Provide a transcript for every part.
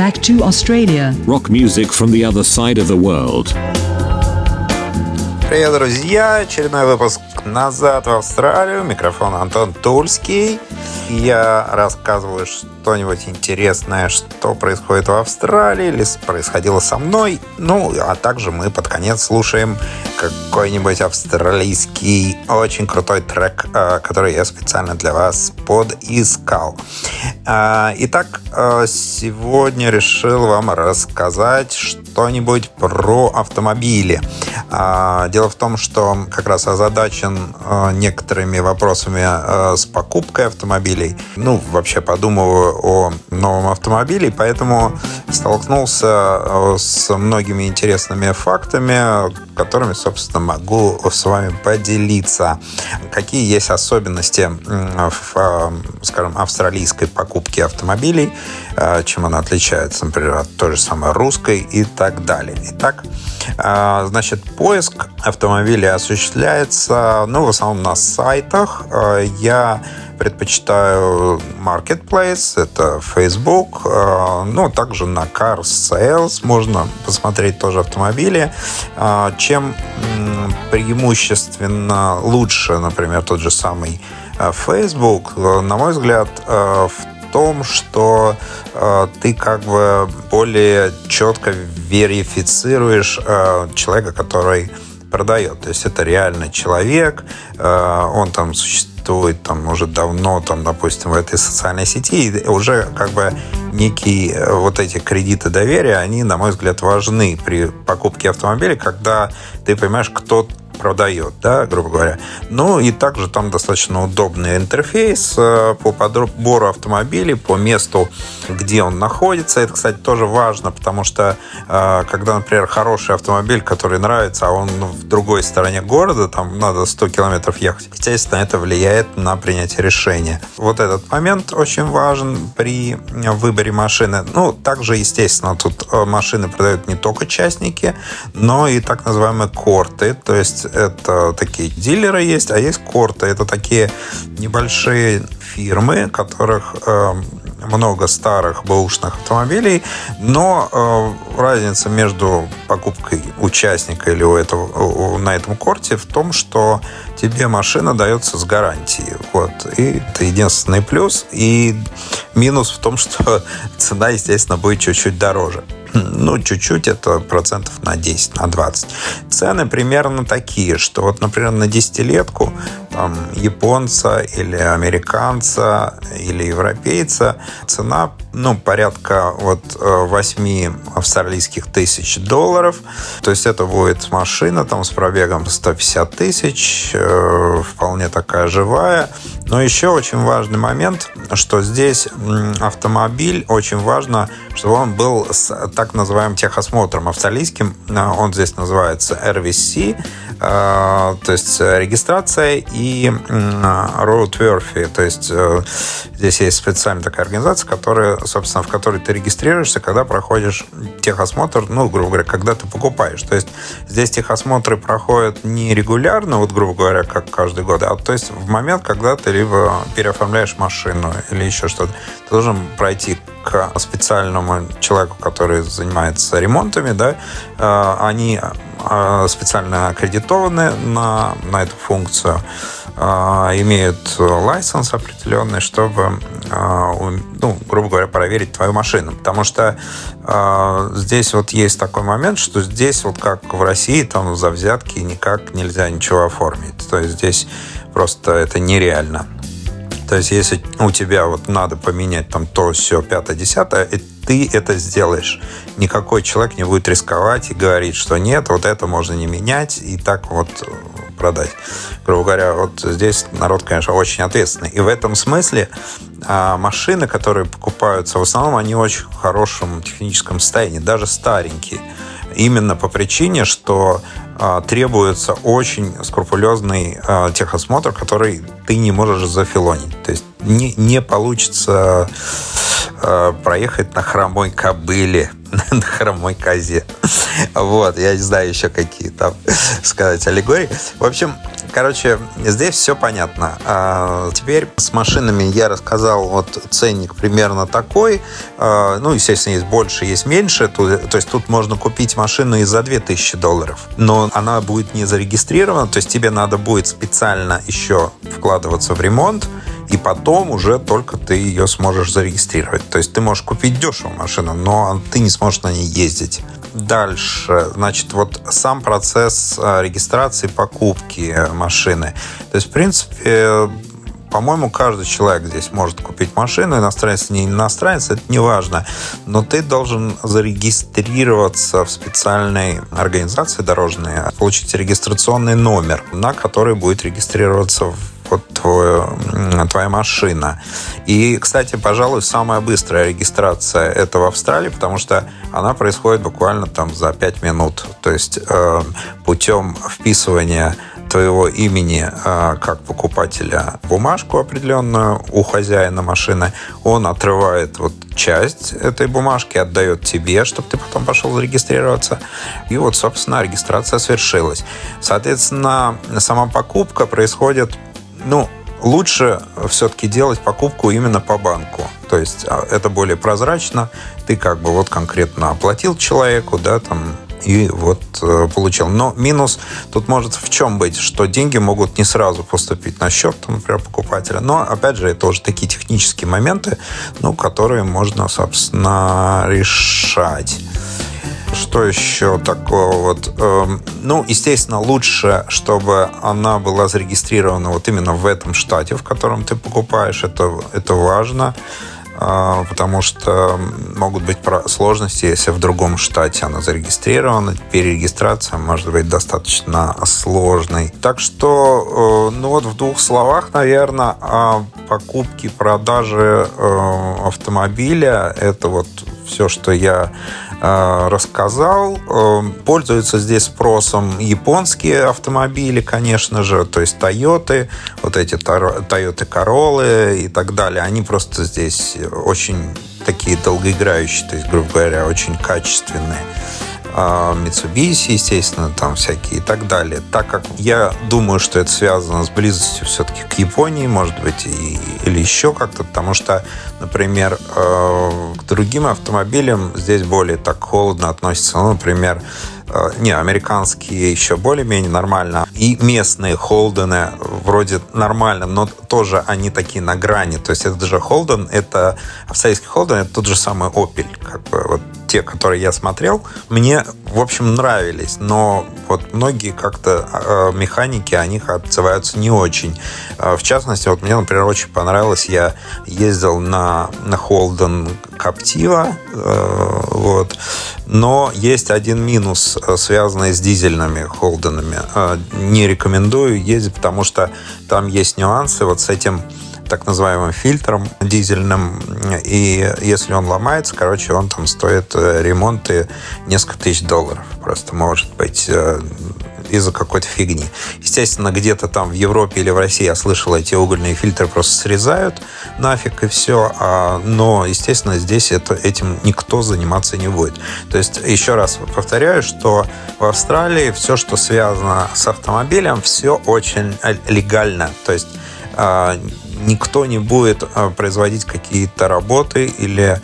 back to Australia. Rock music from the other side of the world. Привет, друзья! Очередной выпуск «Назад в Австралию». Микрофон Антон Тульский. Я рассказываю что-нибудь интересное, что происходит в Австралии или происходило со мной. Ну, а также мы под конец слушаем какой-нибудь австралийский очень крутой трек, э, который я специально для вас подискал. Э, итак, э, сегодня решил вам рассказать что-нибудь про автомобили. Дело в том, что как раз озадачен некоторыми вопросами с покупкой автомобилей. Ну, вообще подумываю о новом автомобиле, поэтому столкнулся с многими интересными фактами, которыми, собственно, могу с вами поделиться. Какие есть особенности в, а, скажем, австралийской покупки автомобилей, а, чем она отличается, например, от той же самой русской и так далее. Итак, а, значит, поиск автомобилей осуществляется, ну, в основном на сайтах. Я предпочитаю Marketplace, это Facebook, э, ну, также на Car Sales можно посмотреть тоже автомобили. Э, чем преимущественно лучше, например, тот же самый э, Facebook, на мой взгляд, в том, что э, ты как бы более четко верифицируешь э, человека, который продает. То есть это реально человек, э, он там существует там уже давно, там, допустим, в этой социальной сети, и уже как бы некие э, вот эти кредиты доверия, они, на мой взгляд, важны при покупке автомобиля, когда ты понимаешь, кто продает, да, грубо говоря. Ну и также там достаточно удобный интерфейс э, по подбору автомобилей, по месту, где он находится. Это, кстати, тоже важно, потому что э, когда, например, хороший автомобиль, который нравится, а он в другой стороне города, там надо 100 километров ехать, естественно, это влияет на принятие решения. Вот этот момент очень важен при выборе машины. Ну, также, естественно, тут э, машины продают не только частники, но и так называемые корты, то есть это такие дилеры есть, а есть корты. Это такие небольшие фирмы, которых э, много старых бэушных автомобилей, но э, разница между покупкой участника или у этого, на этом корте в том, что тебе машина дается с гарантией. Вот. И это единственный плюс. И минус в том, что цена, естественно, будет чуть-чуть дороже. Ну, чуть-чуть, это процентов на 10, на 20. Цены примерно такие, что вот, например, на десятилетку там, японца или американца или европейца цена ну, порядка вот 8 э, австралийских тысяч долларов. То есть это будет машина там с пробегом 150 тысяч, э, вполне такая живая. Но еще очень важный момент, что здесь автомобиль, очень важно, чтобы он был с так называемым техосмотром австралийским. Э, он здесь называется RVC, то есть регистрация и roadworthy. То есть здесь есть специальная такая организация, которая собственно, в которой ты регистрируешься, когда проходишь техосмотр, ну, грубо говоря, когда ты покупаешь. То есть здесь техосмотры проходят не регулярно, вот, грубо говоря, как каждый год, а то есть в момент, когда ты либо переоформляешь машину или еще что-то, ты должен пройти к специальному человеку, который занимается ремонтами, да, э, они э, специально аккредитованы на, на эту функцию. А, имеют лайсенс определенный, чтобы, ну, грубо говоря, проверить твою машину. Потому что э, здесь вот есть такой момент, что здесь вот как в России, там за взятки никак нельзя ничего оформить. То есть здесь просто это нереально. То есть, если у тебя вот надо поменять там то, все, пятое, десятое, и ты это сделаешь. Никакой человек не будет рисковать и говорить, что нет, вот это можно не менять, и так вот продать. Грубо говоря, вот здесь народ, конечно, очень ответственный. И в этом смысле а, машины, которые покупаются, в основном они в очень хорошем техническом состоянии, даже старенькие. Именно по причине, что требуется очень скрупулезный а, техосмотр, который ты не можешь зафилонить. То есть не, не получится а, проехать на хромой кобыле, на хромой козе. Вот, я не знаю еще какие там сказать аллегории. В общем, короче, здесь все понятно. А теперь с машинами я рассказал, вот ценник примерно такой. А, ну, естественно, есть больше, есть меньше. То, то есть тут можно купить машину и за 2000 долларов. Но она будет не зарегистрирована, то есть тебе надо будет специально еще вкладываться в ремонт, и потом уже только ты ее сможешь зарегистрировать. То есть ты можешь купить дешевую машину, но ты не сможешь на ней ездить. Дальше, значит, вот сам процесс а, регистрации покупки машины. То есть, в принципе, по-моему, каждый человек здесь может купить машину, иностранец, не иностранец, это не важно. Но ты должен зарегистрироваться в специальной организации дорожной, получить регистрационный номер, на который будет регистрироваться твой, твоя машина. И, кстати, пожалуй, самая быстрая регистрация это в Австралии, потому что она происходит буквально там за 5 минут. То есть э, путем вписывания твоего имени э, как покупателя бумажку определенную у хозяина машины, он отрывает вот часть этой бумажки, отдает тебе, чтобы ты потом пошел зарегистрироваться. И вот, собственно, регистрация свершилась. Соответственно, сама покупка происходит ну, лучше все-таки делать покупку именно по банку. То есть а, это более прозрачно. Ты как бы вот конкретно оплатил человеку, да, там, и вот э, получил. Но минус тут может в чем быть, что деньги могут не сразу поступить на счет, например, покупателя. Но, опять же, это уже такие технические моменты, ну, которые можно, собственно, решать. Что еще такого вот? Эм, ну, естественно, лучше, чтобы она была зарегистрирована вот именно в этом штате, в котором ты покупаешь. Это, это важно а, потому что могут быть сложности, если в другом штате она зарегистрирована. Перерегистрация может быть достаточно сложной. Так что, э, ну вот в двух словах, наверное, о покупке, продаже э, автомобиля. Это вот все, что я Э, рассказал. Э, пользуются здесь спросом японские автомобили, конечно же, то есть Тойоты, вот эти Тойоты Королы и так далее. Они просто здесь очень такие долгоиграющие, то есть, грубо говоря, очень качественные. А, Mitsubishi, естественно, там всякие и так далее. Так как я думаю, что это связано с близостью все-таки к Японии, может быть, и, или еще как-то, потому что, например, э, к другим автомобилям здесь более так холодно относятся. Ну, например, э, не, американские еще более-менее нормально. И местные Холдены вроде нормально, но тоже они такие на грани. То есть это же Холден, это австралийский Холден, это тот же самый Opel. Как бы вот те, которые я смотрел, мне, в общем, нравились, но вот многие как-то э, механики о них отзываются не очень. Э, в частности, вот мне, например, очень понравилось, я ездил на, на Holden Captiva, э, вот, но есть один минус, э, связанный с дизельными Холденами. Э, не рекомендую ездить, потому что там есть нюансы вот с этим так называемым фильтром дизельным. И если он ломается, короче, он там стоит э, ремонт и несколько тысяч долларов. Просто может быть э, из-за какой-то фигни. Естественно, где-то там в Европе или в России я слышал, эти угольные фильтры просто срезают нафиг и все. А, но, естественно, здесь это, этим никто заниматься не будет. То есть, еще раз повторяю, что в Австралии все, что связано с автомобилем, все очень легально. То есть никто не будет а, производить какие-то работы или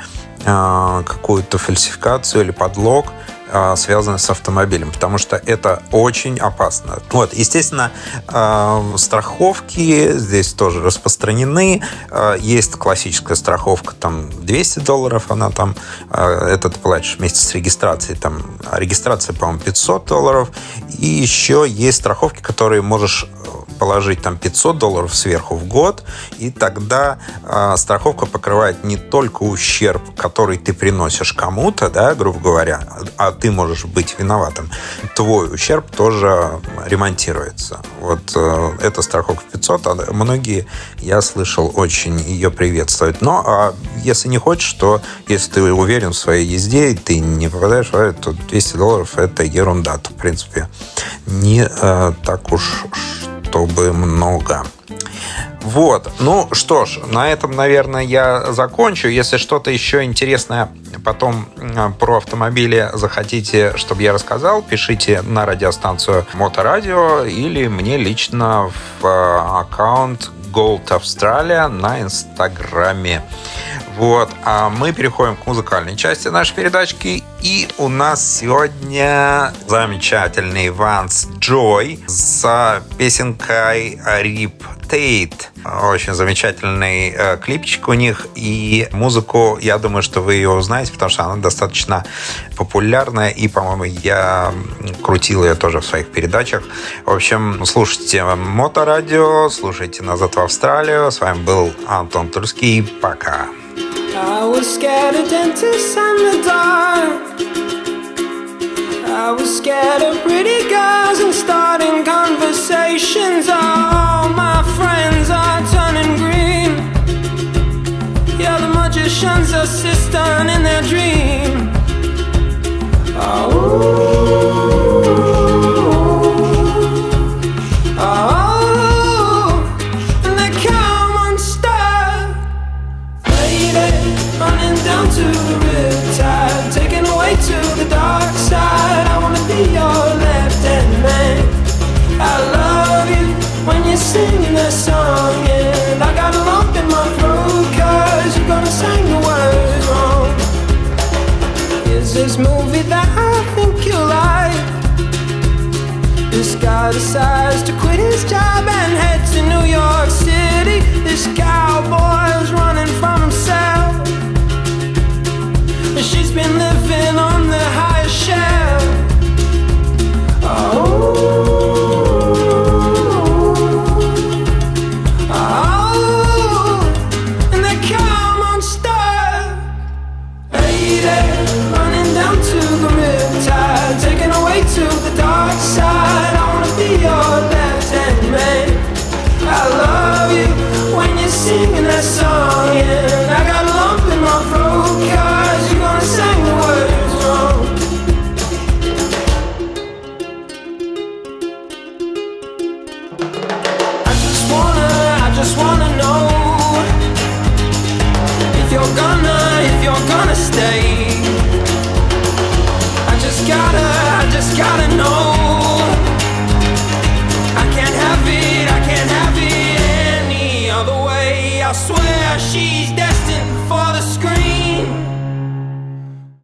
а, какую-то фальсификацию или подлог, а, связанный с автомобилем, потому что это очень опасно. Вот, естественно, страховки здесь тоже распространены. Есть классическая страховка, там 200 долларов, она там, это ты платишь вместе с регистрацией, там регистрация, по-моему, 500 долларов. И еще есть страховки, которые можешь положить там 500 долларов сверху в год, и тогда э, страховка покрывает не только ущерб, который ты приносишь кому-то, да, грубо говоря, а ты можешь быть виноватым. Твой ущерб тоже ремонтируется. Вот э, эта страховка 500, а многие, я слышал, очень ее приветствуют. Но а если не хочешь, то если ты уверен в своей езде, и ты не попадаешь в аварию, то 200 долларов это ерунда. То, в принципе, не э, так уж чтобы много. Вот. Ну что ж, на этом, наверное, я закончу. Если что-то еще интересное потом про автомобили захотите, чтобы я рассказал, пишите на радиостанцию Моторадио или мне лично в э, аккаунт Gold Australia на Инстаграме. Вот. А мы переходим к музыкальной части нашей передачки. И у нас сегодня замечательный Ванс Джой с песенкой Rip Тейт. Очень замечательный э, клипчик у них. И музыку, я думаю, что вы ее узнаете, потому что она достаточно популярная. И, по-моему, я крутил ее тоже в своих передачах. В общем, слушайте Моторадио, слушайте «Назад в Австралию». С вами был Антон Турский. Пока. I was scared of dentists and the dark. I was scared of pretty girls and starting conversations. All my friends are turning green. Yeah, the magician's assistant in their dream. Oh. This guy decides to quit his job and head to New York City. This cowboy's running from himself. She's been living on the highest shelf Oh singing